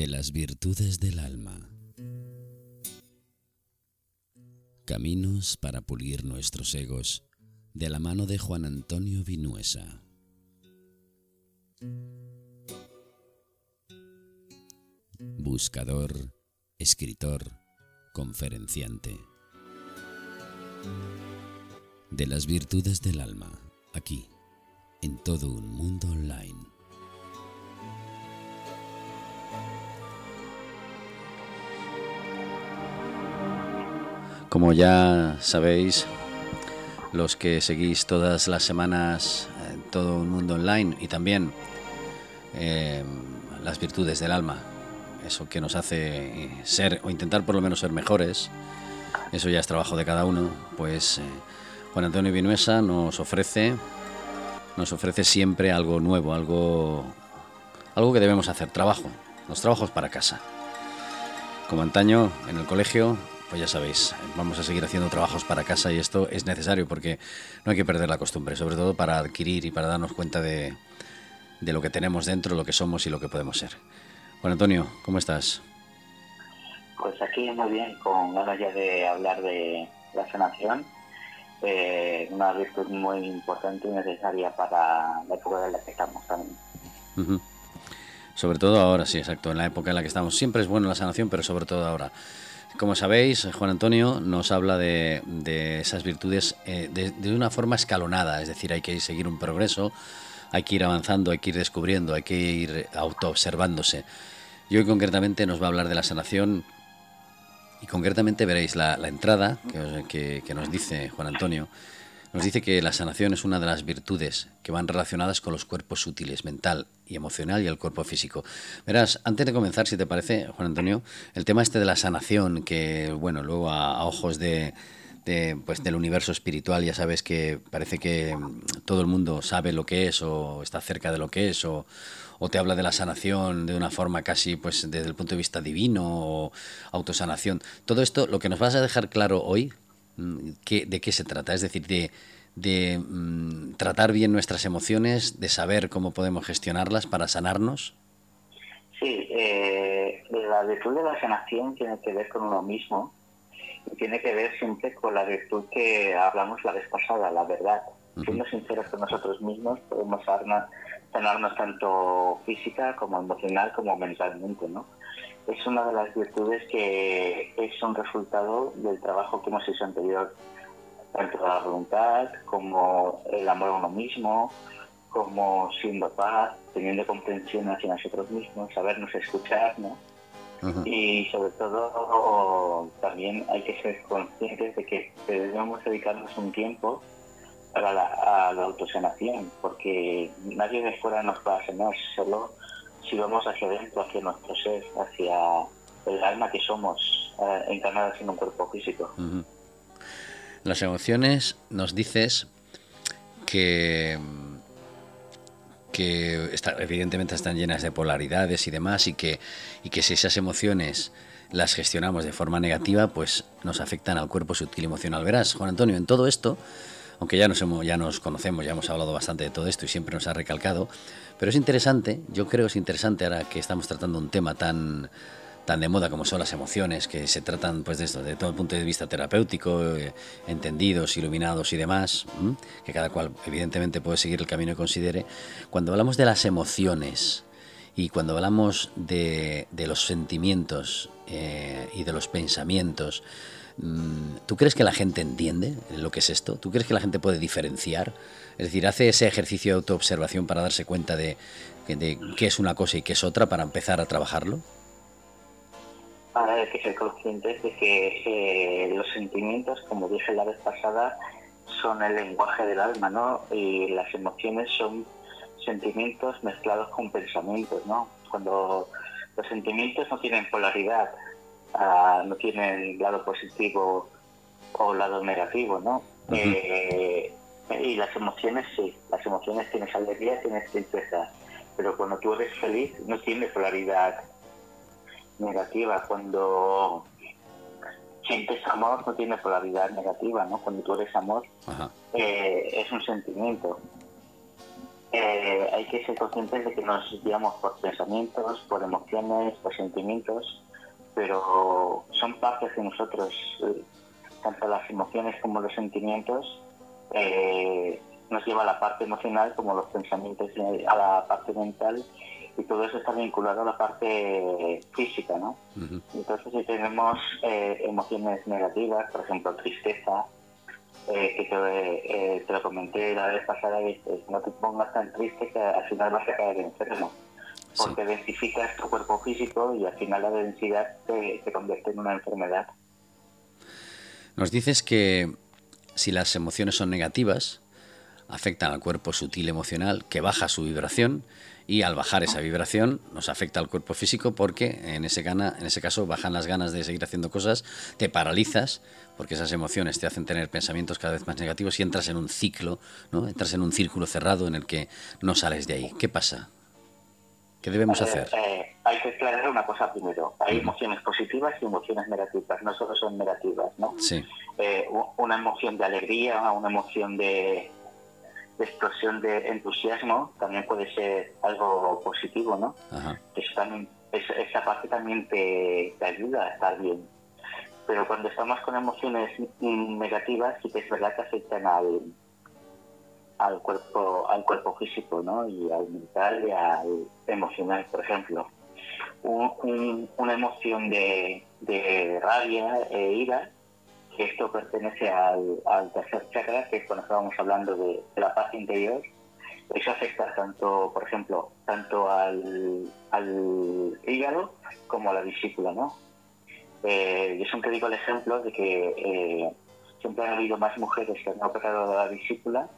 de las virtudes del alma. Caminos para pulir nuestros egos de la mano de Juan Antonio Vinuesa. Buscador, escritor, conferenciante. De las virtudes del alma, aquí, en todo un mundo online. Como ya sabéis, los que seguís todas las semanas en todo un mundo online y también eh, las virtudes del alma, eso que nos hace ser o intentar por lo menos ser mejores, eso ya es trabajo de cada uno, pues eh, Juan Antonio Vinuesa nos ofrece nos ofrece siempre algo nuevo, algo algo que debemos hacer, trabajo, los trabajos para casa. Como antaño en el colegio pues ya sabéis, vamos a seguir haciendo trabajos para casa y esto es necesario porque no hay que perder la costumbre, sobre todo para adquirir y para darnos cuenta de, lo que tenemos dentro, lo que somos y lo que podemos ser. Juan Antonio, ¿cómo estás? Pues aquí muy bien, con ganas ya de hablar de la sanación, eh, una virtud muy importante y necesaria para la época en la que estamos también. Sobre todo ahora, sí, exacto, en la época en la que estamos. Siempre es bueno la sanación, pero sobre todo ahora. Como sabéis, Juan Antonio nos habla de, esas virtudes eh, de, una forma escalonada, es decir, hay que seguir un progreso, hay que ir avanzando, hay que ir descubriendo, hay que ir autoobservándose. Y hoy concretamente nos va a hablar de la sanación y concretamente veréis la, entrada que, que nos dice Juan Antonio nos dice que la sanación es una de las virtudes que van relacionadas con los cuerpos sutiles, mental y emocional y el cuerpo físico. Verás, antes de comenzar, si te parece, Juan Antonio, el tema este de la sanación, que, bueno, luego a, ojos de, pues del universo espiritual ya sabes que parece que todo el mundo sabe lo que es o está cerca de lo que es o, o te habla de la sanación de una forma casi pues desde el punto de vista divino o autosanación. Todo esto, lo que nos vas a dejar claro hoy, Mm, ¿de qué se trata? Es decir, de, mm, tratar bien nuestras emociones, de saber cómo podemos gestionarlas para sanarnos. Sí, eh, la virtud de la sanación tiene que ver con uno mismo y tiene que ver siempre con la virtud que hablamos la vez pasada, la verdad. Siendo sinceros con nosotros mismos, podemos sanarnos tanto física como emocional como mentalmente, ¿no? Es una de las virtudes que es un resultado del trabajo que hemos hecho anterior, tanto la voluntad como el amor a uno mismo, como siendo paz, teniendo comprensión hacia nosotros mismos, sabernos escuchar, ¿no? Y sobre todo también hay que ser conscientes de que debemos dedicarnos un tiempo para la, a la autosanación, porque nadie de fuera nos va a sanar, solo si vamos hacia adentro, hacia nuestro ser, hacia el alma que somos, eh, encarnadas en un cuerpo físico. Las emociones, nos dices que que evidentemente están llenas de polaridades y demás y que, y que si esas emociones las gestionamos de forma negativa, pues nos afectan al cuerpo sutil emocional. Verás, Juan Antonio, en todo esto, aunque ya nos, hemos, ya nos conocemos, ya hemos hablado bastante de todo esto y siempre nos ha recalcado, pero es interesante, yo creo que es interesante ahora que estamos tratando un tema tan tan de moda como son las emociones, que se tratan pues de esto, todo el punto de vista terapéutico, eh, entendidos, iluminados y demás, que cada cual evidentemente puede seguir el camino que considere. Cuando hablamos de las emociones y cuando hablamos de, de los sentimientos eh, y de los pensamientos, ¿tú crees que la gente entiende lo que es esto? ¿Tú crees que la gente puede diferenciar? Es decir, hace ese ejercicio de autoobservación para darse cuenta de, qué es una cosa y qué es otra para empezar a trabajarlo. Ahora hay que ser conscientes de que eh, los sentimientos, como dije la vez pasada, son el lenguaje del alma, ¿no? Y las emociones son sentimientos mezclados con pensamientos, ¿no? Cuando los sentimientos no tienen polaridad, ah, no tienen lado positivo o lado negativo, ¿no? Y las emociones sí, las emociones tienes alegría, tienes tristeza, pero cuando tú eres feliz no tienes polaridad negativa. Cuando sientes amor no tiene polaridad negativa, ¿no? Cuando tú eres amor eh, es un sentimiento. eh, hay que ser conscientes de que nos guiamos por pensamientos, por emociones, por sentimientos, pero son partes de nosotros, eh, tanto las emociones como los sentimientos. Eh, nos lleva a la parte emocional como los pensamientos a la parte mental y todo eso está vinculado a la parte física, ¿no? Entonces si tenemos emociones negativas, por ejemplo tristeza, eh, que te, eh, te, lo comenté la vez pasada, y no te pongas tan triste que al final vas a caer enfermo. Porque densificas tu cuerpo físico y al final la densidad te, te convierte en una enfermedad. Nos dices que si las emociones son negativas, afectan al cuerpo sutil emocional, que baja su vibración y al bajar esa vibración nos afecta al cuerpo físico porque en ese, gana, en ese caso bajan las ganas de seguir haciendo cosas, te paralizas porque esas emociones te hacen tener pensamientos cada vez más negativos y entras en un ciclo, ¿no? entras en un círculo cerrado en el que no sales de ahí. ¿Qué pasa? ¿Qué debemos hacer? Eh, hay que aclarar una cosa primero. Hay emociones positivas y emociones negativas. No solo son negativas, ¿no? Sí. Eh, una emoción de alegría, una emoción de, de explosión de entusiasmo también puede ser algo positivo, ¿no? también, esa parte también te, ayuda a estar bien. Pero cuando estamos con emociones negativas, sí que es verdad que afectan al, al cuerpo al cuerpo físico, ¿no? Y al mental y al emocional, por ejemplo. una emoción de, de rabia e ira esto pertenece al, tercer chakra, que es cuando estábamos hablando de, la parte interior. Eso afecta tanto, por ejemplo, tanto al, hígado como a la vesícula, ¿no? Eh, yo siempre digo el ejemplo de que eh, siempre ha habido más mujeres que han operado la vesícula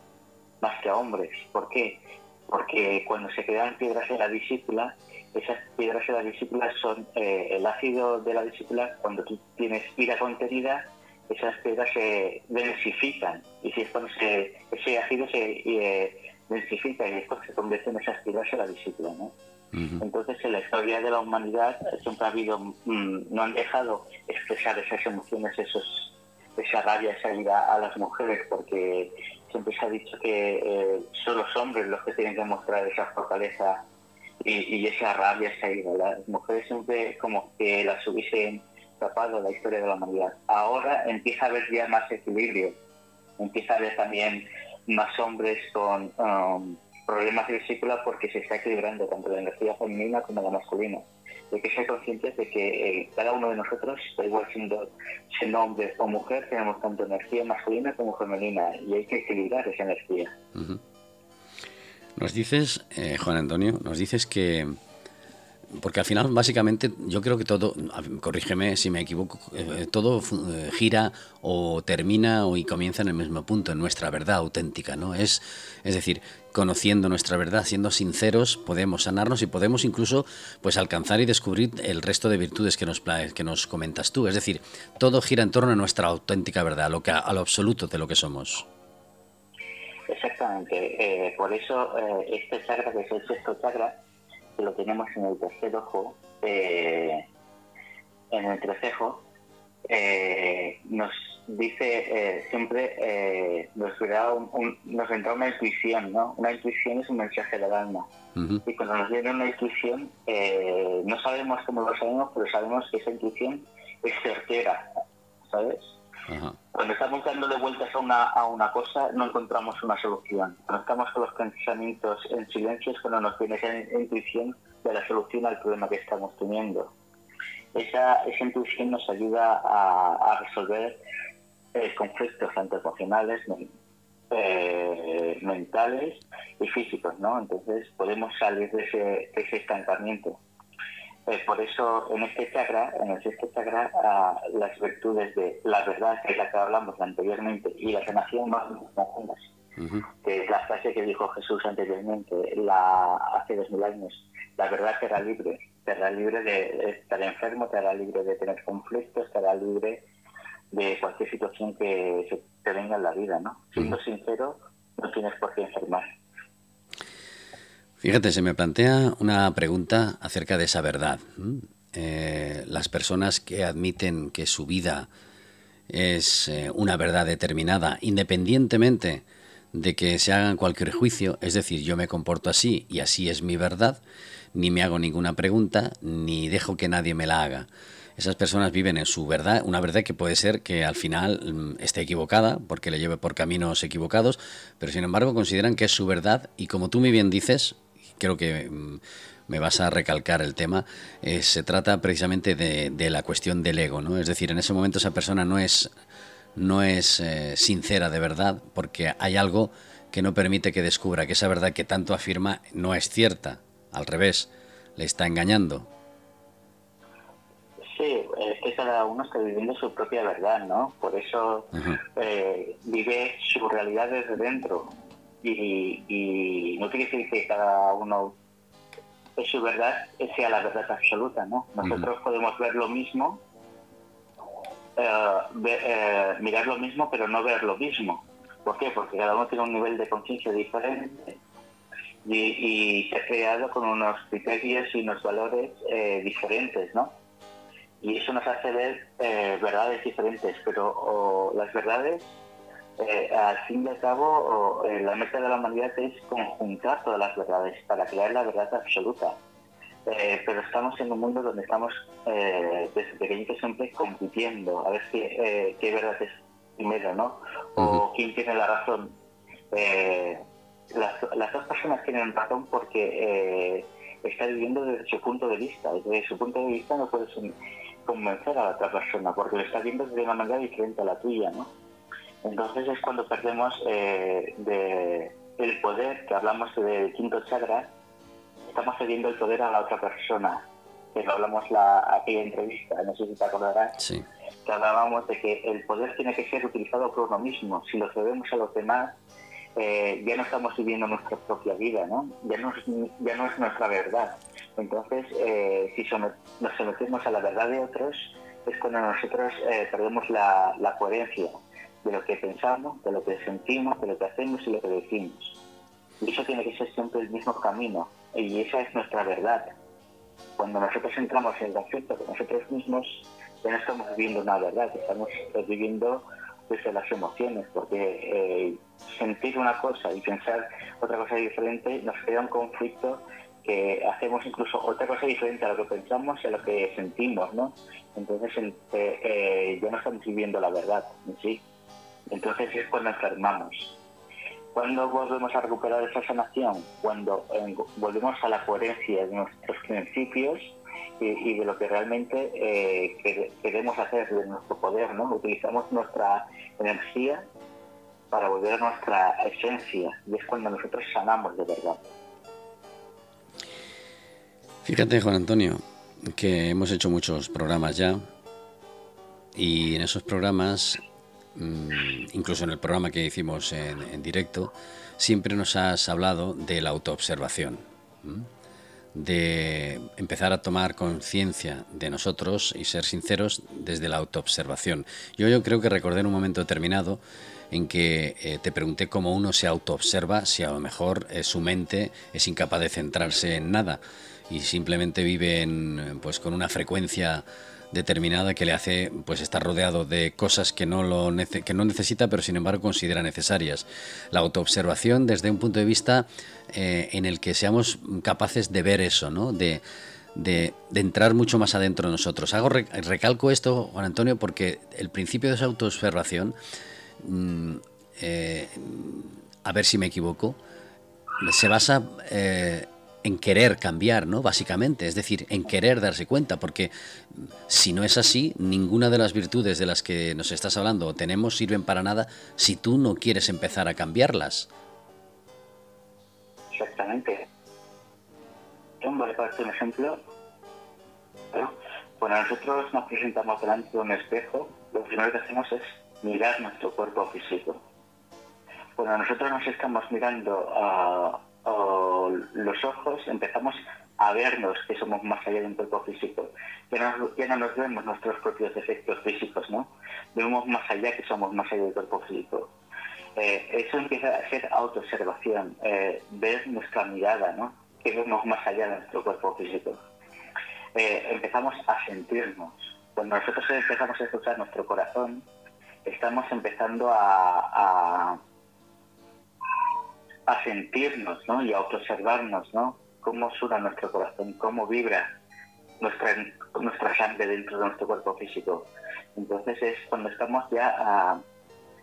más que hombres. ¿Por qué? Porque cuando se quedan piedras en la vesícula, esas piedras en la vesícula son eh, el ácido de la vesícula, cuando tú tienes ira contenida, esas piedras se densifican y si cuando se, ese ácido se eh, densifica y esto se convierte en esas piedras en la vesícula, ¿no? Entonces, en la historia de la humanidad siempre ha habido, mm, no han dejado expresar esas emociones, esos, esa rabia, esa ira a las mujeres, porque siempre se ha dicho que eh, son los hombres los que tienen que mostrar esa fortaleza y, esa rabia, esa ira. Las mujeres siempre como que las hubiesen tapado la historia de la humanidad. Ahora empieza a haber ya más equilibrio, empieza a haber también más hombres con um, problemas de vesícula porque se está equilibrando tanto la energía femenina como la masculina. Hay que ser conscientes de que eh, cada uno de nosotros, igual siendo, siendo hombre o mujer, tenemos tanto energía masculina como femenina y hay que equilibrar esa energía. Nos dices, eh, Juan Antonio, nos dices que porque al final, básicamente, yo creo que todo, corrígeme si me equivoco, eh, todo eh, gira o termina o y comienza en el mismo punto, en nuestra verdad auténtica, ¿no? Es, es decir, conociendo nuestra verdad, siendo sinceros, podemos sanarnos y podemos incluso pues alcanzar y descubrir el resto de virtudes que nos, que nos comentas tú. Es decir, todo gira en torno a nuestra auténtica verdad, a lo, que, a lo absoluto de lo que somos. Exactamente. Eh, por eso este chakra, que es el sexto chakra, que lo tenemos en el tercer ojo, eh, en el trecejo, eh, nos dice eh, siempre, nos, un, nos entra una intuición, ¿no? Una intuición es un mensaje del alma. Y cuando nos viene una intuición, no sabemos cómo lo sabemos, pero sabemos que esa intuición es certera, ¿sabes? Cuando estamos dándole vueltas a una, a una cosa, no encontramos una solución. Cuando estamos con los pensamientos en silencio es cuando nos viene esa intuición de la solución al problema que estamos teniendo. Esa, esa intuición nos ayuda a, resolver eh, conflictos tanto emocionales, eh, mentales y físicos, ¿no? Entonces podemos salir de ese, de ese estancamiento. Eh, por eso en este chakra, en el sexto chakra, las virtudes de la verdad, que es la que hablamos anteriormente, y la sanación van juntas, que es la frase que dijo Jesús anteriormente, la, hace dos mil años, la verdad te hará libre, te hará libre de estar enfermo, te hará libre de tener conflictos, te hará libre de cualquier situación que te venga en la vida, ¿no? Siendo sincero, no tienes por qué enfermar. Fíjate, se me plantea una pregunta acerca de esa verdad. Eh, las personas que admiten que su vida es eh, una verdad determinada, independientemente de que se hagan cualquier juicio, es decir, yo me comporto así y así es mi verdad, ni me hago ninguna pregunta, ni dejo que nadie me la haga. Esas personas viven en su verdad, una verdad que puede ser que al final mm, esté equivocada, porque le lleve por caminos equivocados, pero sin embargo consideran que es su verdad y como tú muy bien dices, creo que mm, me vas a recalcar el tema, eh, se trata precisamente de, la cuestión del ego, ¿no? Es decir, en ese momento esa persona no es, no es eh, sincera de verdad porque hay algo que no permite que descubra que esa verdad que tanto afirma no es cierta, al revés, le está engañando. Sí, es que cada uno está viviendo su propia verdad, ¿no? Por eso eh, vive su realidad desde dentro. Y, y no quiere decir que cada uno es su verdad sea la verdad absoluta, ¿no? Nosotros podemos ver lo mismo, eh, eh, mirar lo mismo, pero no ver lo mismo. ¿Por qué? Porque cada uno tiene un nivel de conciencia diferente y, se ha creado con unos criterios y unos valores eh, diferentes, ¿no? Y eso nos hace ver verdades diferentes, pero las verdades eh, al fin y al cabo, eh, la meta de la humanidad es conjuntar todas las verdades para crear la verdad absoluta. Eh, pero estamos en un mundo donde estamos desde pequeñitos siempre compitiendo a ver qué, qué verdad es primero, ¿no? O quién tiene la razón. Las, las, dos personas tienen razón porque está viviendo desde su punto de vista. Desde su punto de vista no puedes convencer a la otra persona porque lo está viendo de una manera diferente a la tuya, ¿no? Entonces es cuando perdemos eh, de el poder, que hablamos del quinto chakra, estamos cediendo el poder a la otra persona. Que lo hablamos la aquella entrevista, no sé si te acordarás, que hablábamos de que el poder tiene que ser utilizado por uno mismo. Si lo cedemos a los demás, eh, ya no estamos viviendo nuestra propia vida, ¿no? Ya no es, ya no es nuestra verdad. Entonces, eh, si nos sometemos a la verdad de otros, es cuando nosotros eh, perdemos la, la coherencia de lo que pensamos, de lo que sentimos, de lo que hacemos y lo que decimos. Y eso tiene que ser siempre el mismo camino. Y esa es nuestra verdad. Cuando nosotros entramos en conflicto con nosotros mismos, ya no estamos viviendo una verdad, estamos viviendo desde las emociones, porque eh, sentir una cosa y pensar otra cosa diferente nos crea un conflicto que hacemos incluso otra cosa diferente a lo que pensamos y a lo que sentimos, ¿no? Entonces eh, eh, ya no estamos viviendo la verdad en sí. Entonces es cuando enfermamos. Cuando volvemos a recuperar esa sanación? Cuando eh, volvemos a la coherencia de nuestros principios y, de lo que realmente eh, queremos hacer de nuestro poder, ¿no? Utilizamos nuestra energía para volver a nuestra esencia y es cuando nosotros sanamos de verdad. Fíjate, Juan Antonio, que hemos hecho muchos programas ya y en esos programas incluso en el programa que hicimos en, directo, siempre nos has hablado de la autoobservación, de empezar a tomar conciencia de nosotros y ser sinceros desde la autoobservación. Yo, creo que recordé un momento determinado en que eh, te pregunté cómo uno se autoobserva si a lo mejor eh, su mente es incapaz de centrarse en nada y simplemente vive pues, con una frecuencia determinada que le hace pues estar rodeado de cosas que no lo que no necesita pero sin embargo considera necesarias. La autoobservación desde un punto de vista eh, en el que seamos capaces de ver eso no de, de, entrar mucho más adentro de nosotros. Hago recalco esto Juan Antonio porque el principio de esa autoobservación mm, eh, a ver si me equivoco se basa eh, en querer cambiar, ¿no? Básicamente, es decir, en querer darse cuenta, porque si no es así, ninguna de las virtudes de las que nos estás hablando o tenemos sirven para nada si tú no quieres empezar a cambiarlas. Exactamente. Voy a un ejemplo. Cuando nosotros nos presentamos delante de un espejo, lo primero que hacemos es mirar nuestro cuerpo físico. Cuando nosotros nos estamos mirando a los ojos empezamos a vernos que somos más allá de un cuerpo físico. Ya no, nos vemos nuestros propios defectos físicos, ¿no? Vemos más allá que somos más allá del cuerpo físico. Eh, eso empieza a ser autoobservación, eh, ver nuestra mirada, ¿no? Que vemos más allá de nuestro cuerpo físico. Eh, empezamos a sentirnos. Cuando nosotros empezamos a escuchar nuestro corazón, estamos empezando a a sentirnos ¿no? y a autoobservarnos, ¿no? Cómo suena nuestro corazón, cómo vibra nuestra, nuestra sangre dentro de nuestro cuerpo físico. Entonces es cuando estamos ya ah,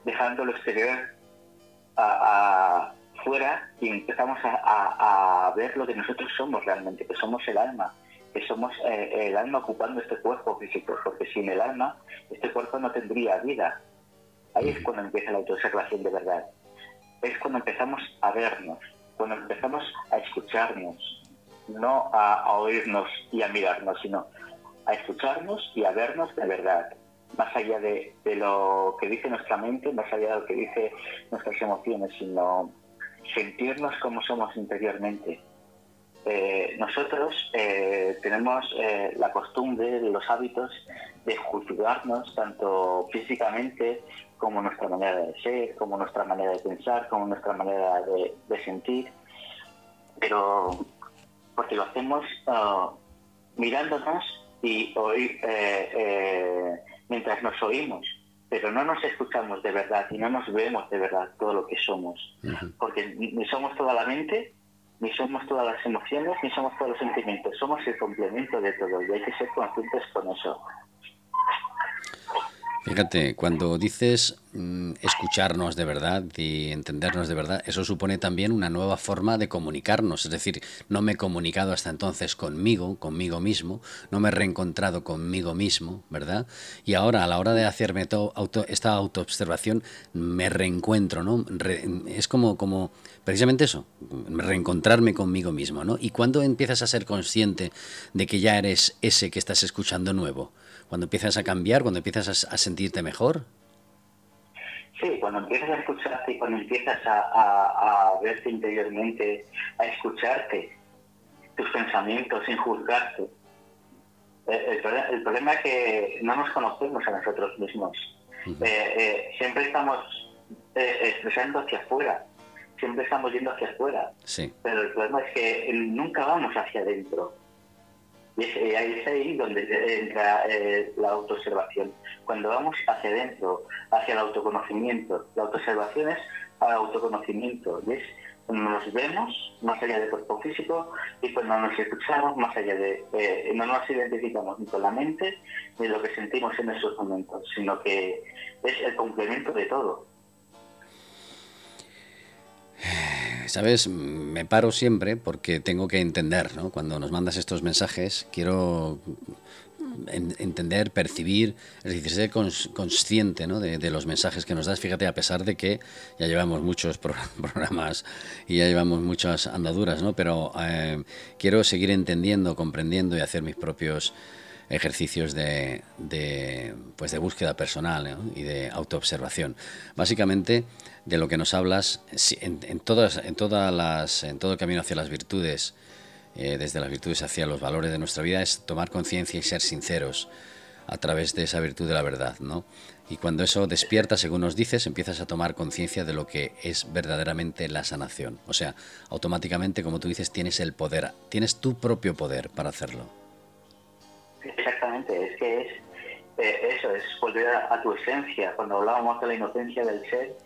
dejando lo exterior a, fuera y empezamos a, ver lo que nosotros somos realmente, que somos el alma, que somos eh, el alma ocupando este cuerpo físico, porque sin el alma este cuerpo no tendría vida. Ahí es cuando empieza la autoobservación de verdad. Es cuando empezamos a vernos, cuando empezamos a escucharnos, no a, oírnos y a mirarnos, sino a escucharnos y a vernos de verdad, más allá de, lo que dice nuestra mente, más allá de lo que dice nuestras emociones, sino sentirnos como somos interiormente. Eh, nosotros eh, tenemos eh, la costumbre, los hábitos de juzgarnos tanto físicamente como nuestra manera de ser, como nuestra manera de pensar, como nuestra manera de sentir. Pero porque lo hacemos ah, mirándonos y oír, eh, eh, mientras nos oímos, pero no nos escuchamos de verdad y no nos vemos de verdad todo lo que somos, porque ni somos toda la mente, ni somos todas las emociones, ni somos todos los sentimientos, somos el complemento de todo y hay que ser conscientes con eso. Fíjate, cuando dices escucharnos de verdad y entendernos de verdad, eso supone también una nueva forma de comunicarnos. Es decir, no me he comunicado hasta entonces conmigo, conmigo mismo, no me he reencontrado conmigo mismo, ¿verdad? Y ahora, a la hora de hacerme auto, esta autoobservación, me reencuentro, ¿no? es como, como precisamente eso, reencontrarme conmigo mismo, ¿no? Y cuando empiezas a ser consciente de que ya eres ese que estás escuchando nuevo, cuando empiezas a cambiar, cuando empiezas a, sentirte mejor. Sí, cuando empiezas a escucharte y cuando empiezas a, verte interiormente, a escucharte, tus pensamientos sin juzgarte. Eh, el, problema es que no nos conocemos a nosotros mismos. Eh, eh, siempre estamos expresando hacia afuera, siempre estamos yendo hacia afuera. Sí. Pero el problema es que nunca vamos hacia adentro. Y es, ahí donde entra eh, la autoobservación. Cuando vamos hacia adentro, hacia el autoconocimiento, la autoobservación es al autoconocimiento. Y es cuando nos vemos más allá del cuerpo físico y cuando nos escuchamos más allá de... Eh, no nos identificamos ni con la mente ni lo que sentimos en esos momentos, sino que es el complemento de todo. Sabes, me paro siempre porque tengo que entender, ¿no? Cuando nos mandas estos mensajes, quiero entender, percibir, es decir, ser consciente ¿no? de, los mensajes que nos das. Fíjate, a pesar de que ya llevamos muchos programas y ya llevamos muchas andaduras, ¿no? pero eh, quiero seguir entendiendo, comprendiendo y hacer mis propios ejercicios de, pues de búsqueda personal y de autoobservación. Básicamente, de lo que nos hablas, en, en todo el camino hacia las virtudes, eh, desde las virtudes hacia los valores de nuestra vida, es tomar conciencia y ser sinceros a través de esa virtud de la verdad, ¿no? Y cuando eso despierta, según nos dices, empiezas a tomar conciencia de lo que es verdaderamente la sanación. O sea, automáticamente, como tú dices, tienes el poder, tienes tu propio poder para hacerlo. Exactamente, es que es eh, eso, es volver a, tu esencia. Cuando hablábamos de la inocencia del ser,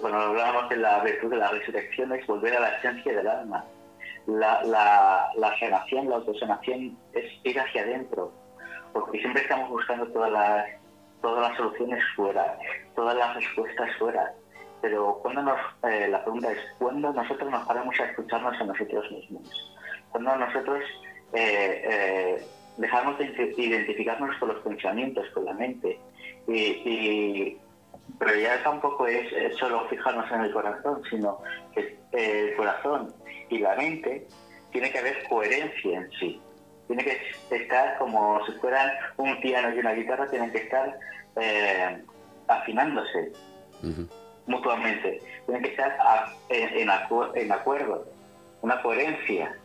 cuando hablábamos de la virtud de la resurrección, es volver a la esencia del alma. La, la, la sanación, la autosanación es ir hacia adentro, porque siempre estamos buscando todas las, todas las soluciones fuera, todas las respuestas fuera. Pero cuando nos, eh, la pregunta es, ¿cuándo nosotros nos paramos a escucharnos a nosotros mismos? Cuando nosotros eh, dejamos de identificarnos con los pensamientos, con la mente. Y, pero ya tampoco es, solo fijarnos en el corazón, sino que el corazón y la mente tiene que haber coherencia en sí. Tiene que estar como si fueran un piano y una guitarra, tienen que estar eh, afinándose mutuamente. Tienen que estar en, en acuerdo, una coherencia.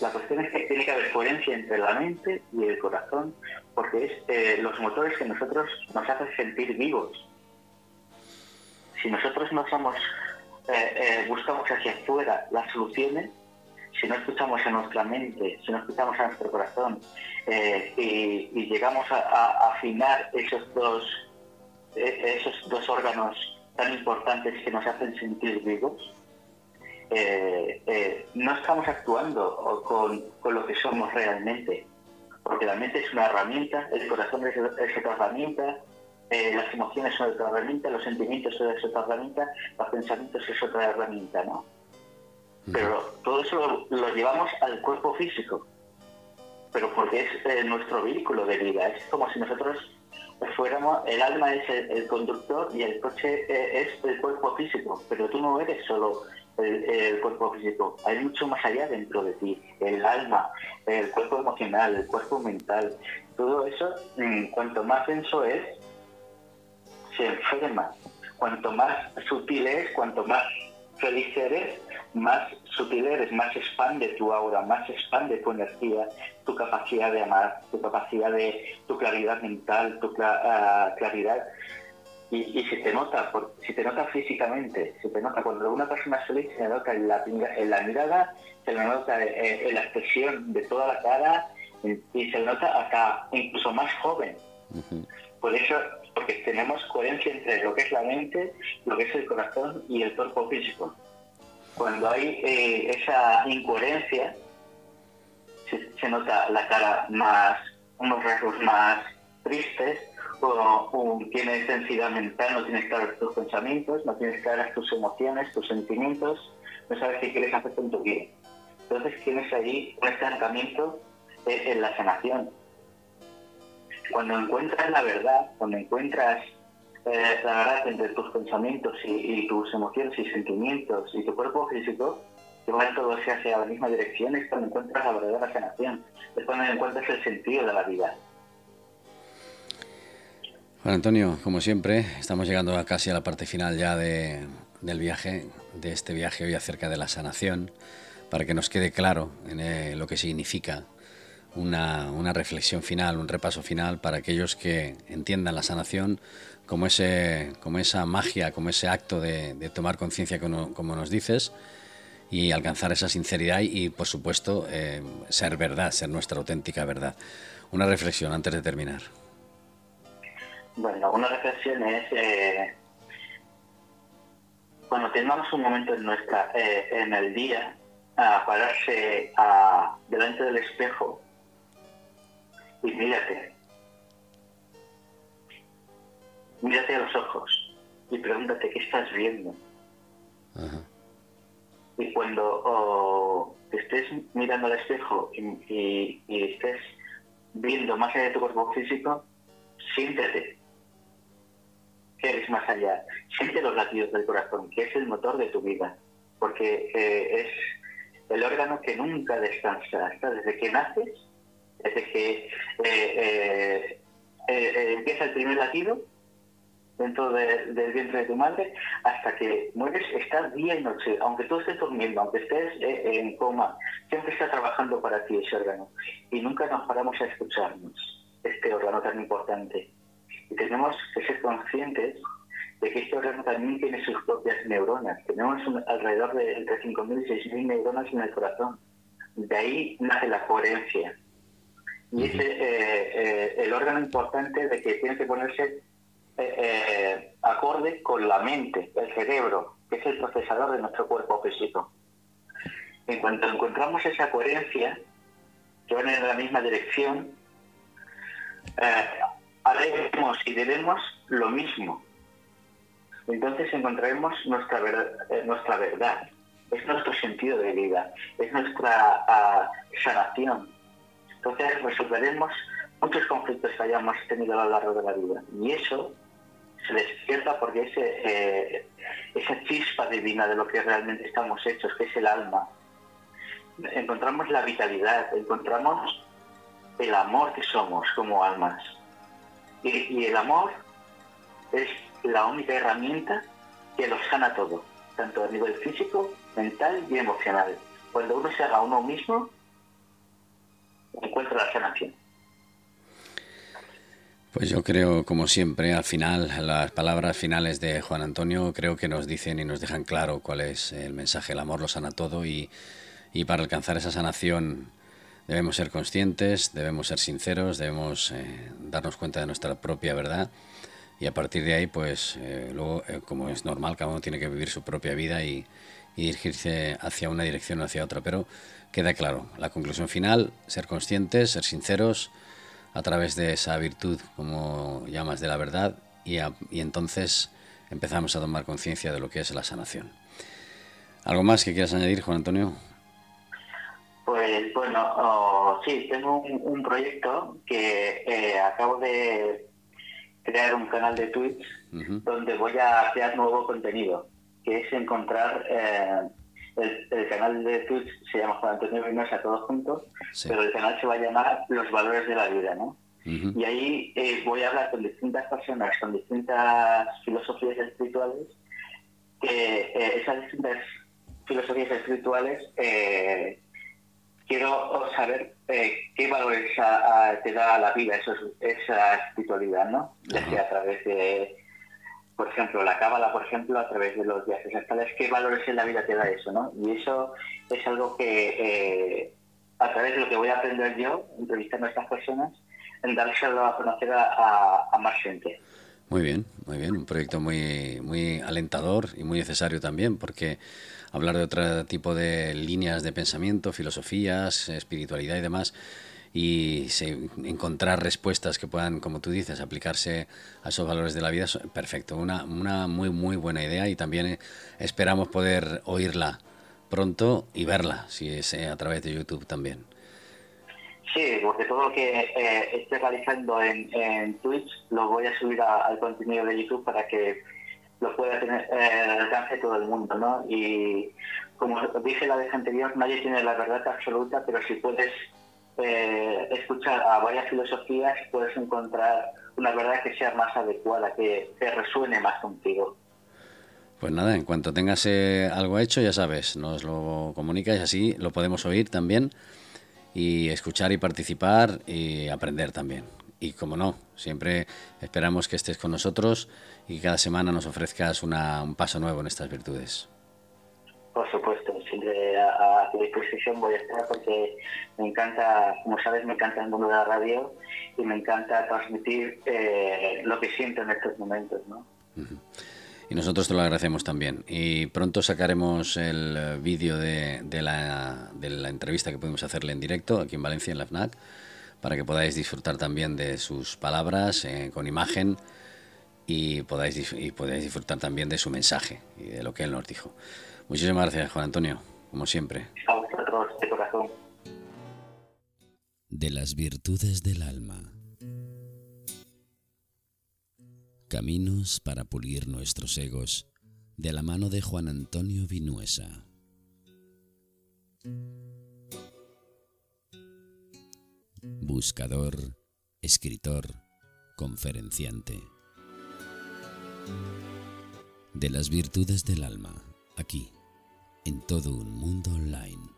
La cuestión es que tiene que haber coherencia entre la mente y el corazón, porque es eh, los motores que nosotros nos hacen sentir vivos. Si nosotros no somos, eh, eh, buscamos hacia afuera las soluciones, si no escuchamos a nuestra mente, si no escuchamos a nuestro corazón y, llegamos a, afinar esos dos, esos dos órganos tan importantes que nos hacen sentir vivos, eh, no estamos actuando con, con, lo que somos realmente, porque la mente es una herramienta, el corazón es, otra herramienta, las emociones son otra herramienta, los sentimientos son otra herramienta, los pensamientos es otra herramienta, ¿no? Pero todo eso lo, llevamos al cuerpo físico, pero porque es nuestro vehículo de vida, es como si nosotros fuéramos, el alma es el, conductor y el coche eh, es el cuerpo físico, pero tú no eres solo el, cuerpo físico, hay mucho más allá dentro de ti, el alma, el cuerpo emocional, el cuerpo mental, todo eso, mm, cuanto más denso es, se enferma, cuanto más sutil es, cuanto más feliz eres, más sutil eres, más expande tu aura, más expande tu energía, tu capacidad de amar, tu capacidad de tu claridad mental, tu ah, claridad. Y, si te nota, si te nota físicamente, si te nota cuando una persona es feliz, se nota en la, en la mirada, se le nota en, la expresión de toda la cara y se nota hasta incluso más joven. Por eso, porque tenemos coherencia entre lo que es la mente, lo que es el corazón y el cuerpo físico cuando hay eh, esa incoherencia, se, nota la cara más, unos rasgos más tristes, o, tienes densidad mental, no tienes claros tus pensamientos, no tienes claras tus emociones, tus sentimientos, no sabes qué quieres hacer con tu vida. Entonces tienes ahí un estancamiento en la sanación. Cuando encuentras la verdad, cuando encuentras eh, la verdad entre tus pensamientos y, tus emociones y sentimientos y tu cuerpo físico, que van todos hacia la misma dirección, es cuando encuentras la verdadera sanación, es cuando encuentras el sentido de la vida. Juan Antonio, como siempre, estamos llegando casi a la parte final ya de, del viaje, de este viaje hoy acerca de la sanación, para que nos quede claro eh, lo que significa una, reflexión final, un repaso final para aquellos que entiendan la sanación como esa magia, como ese acto de, tomar conciencia, como, nos dices, y alcanzar esa sinceridad y, por supuesto, eh, ser verdad, ser nuestra auténtica verdad. Una reflexión antes de terminar. Bueno, una reflexión es eh, cuando tengamos un momento en nuestra eh, en el día a pararse a, delante del espejo y mírate. Mírate a los ojos y pregúntate qué estás viendo. Y cuando estés mirando al espejo y, estés viendo más allá de tu cuerpo físico, siéntete que eres más allá. Siente los latidos del corazón, que es el motor de tu vida, porque eh, es el órgano que nunca descansa, hasta desde que naces, desde que eh, eh, empieza el primer latido dentro del vientre de tu madre hasta que mueres, estás día y noche, aunque tú estés durmiendo, aunque estés eh, en coma, siempre está trabajando para ti ese órgano y nunca nos paramos a escucharnos, este órgano tan importante. Y tenemos que ser conscientes de que este órgano también tiene sus propias neuronas. Tenemos alrededor de entre 5.000 y 6.000 neuronas en el corazón. De ahí nace la coherencia. Y ese eh, eh, el órgano importante de que tiene que ponerse eh, acorde con la mente, el cerebro, que es el procesador de nuestro cuerpo físico. En cuanto encontramos esa coherencia, que van en la misma dirección, haremos y debemos lo mismo. Entonces encontraremos nuestra, nuestra verdad, es nuestro sentido de vida, es nuestra ah, sanación. Entonces resolveremos muchos conflictos que hayamos tenido a lo largo de la vida. Y eso se despierta porque ese, eh, esa chispa divina de lo que realmente estamos hechos, que es el alma, encontramos la vitalidad, encontramos el amor que somos como almas. Y, el amor es la única herramienta que lo sana todo, tanto a nivel físico, mental y emocional. Cuando uno se haga uno mismo, encuentra la sanación. Pues yo creo, como siempre, al final, las palabras finales de Juan Antonio creo que nos dicen y nos dejan claro cuál es el mensaje. El amor lo sana todo y, para alcanzar esa sanación debemos ser conscientes, debemos ser sinceros, debemos eh, darnos cuenta de nuestra propia verdad y a partir de ahí, pues eh, luego, eh, como es normal, cada uno tiene que vivir su propia vida y, dirigirse hacia una dirección o hacia otra, pero queda claro, la conclusión final, ser conscientes, ser sinceros a través de esa virtud, como llamas, de la verdad, y, y entonces empezamos a tomar conciencia de lo que es la sanación. ¿Algo más que quieras añadir, Juan Antonio? Pues bueno, oh, sí, tengo un, proyecto que eh, acabo de crear un canal de Twitch donde voy a crear nuevo contenido, que es encontrar eh, el, canal de Twitch se llama Juan Antonio Vinosa todos juntos, pero el canal se va a llamar Los Valores de la Vida, ¿no? Y ahí eh, voy a hablar con distintas personas, con distintas filosofías espirituales, que esas distintas filosofías espirituales eh, quiero saber eh, qué valores te da la vida eso, esa espiritualidad, ¿no? Ya a través de, por ejemplo, la cábala, por ejemplo, a través de los viajes astrales, qué valores en la vida te da eso, ¿no? Y eso es algo que eh, a través de lo que voy a aprender yo, entrevistando a estas personas, en dárselo a conocer a, a más gente. Muy bien, muy bien, un proyecto muy, muy alentador y muy necesario también, porque hablar de otro tipo de líneas de pensamiento, filosofías, espiritualidad y demás, y encontrar respuestas que puedan, como tú dices, aplicarse a esos valores de la vida, perfecto, una, una muy, muy buena idea y también eh, esperamos poder oírla pronto y verla, si es eh, a través de YouTube también. Sí, porque todo lo que eh, esté realizando en, en, Twitch lo voy a subir al contenido de YouTube para que lo pueda tener eh, al alcance todo el mundo, ¿no? Y como dije la vez anterior, nadie tiene la verdad absoluta, pero si puedes eh, escuchar a varias filosofías, puedes encontrar una verdad que sea más adecuada, que, que resuene más contigo. Pues nada, en cuanto tengas eh, algo hecho, ya sabes, nos lo comunicas y así lo podemos oír también y escuchar y participar y aprender también. Y como no, siempre esperamos que estés con nosotros y cada semana nos ofrezcas una, un paso nuevo en estas virtudes. Por supuesto, siempre a, tu disposición voy a estar porque me encanta, como sabes, me encanta el mundo de la radio y me encanta transmitir eh, lo que siento en estos momentos, ¿no? Y nosotros te lo agradecemos también. Y pronto sacaremos el eh, vídeo de, de, la, de, la, entrevista que pudimos hacerle en directo aquí en Valencia, en la FNAC, para que podáis disfrutar también de sus palabras eh, con imagen y podáis, y podáis disfrutar también de su mensaje y de lo que él nos dijo. Muchísimas gracias, Juan Antonio, como siempre. A vosotros, de corazón. De las virtudes del alma. Caminos para pulir nuestros egos de la mano de Juan Antonio Vinuesa. Buscador, escritor, conferenciante. De las virtudes del alma, aquí, en todo un mundo online.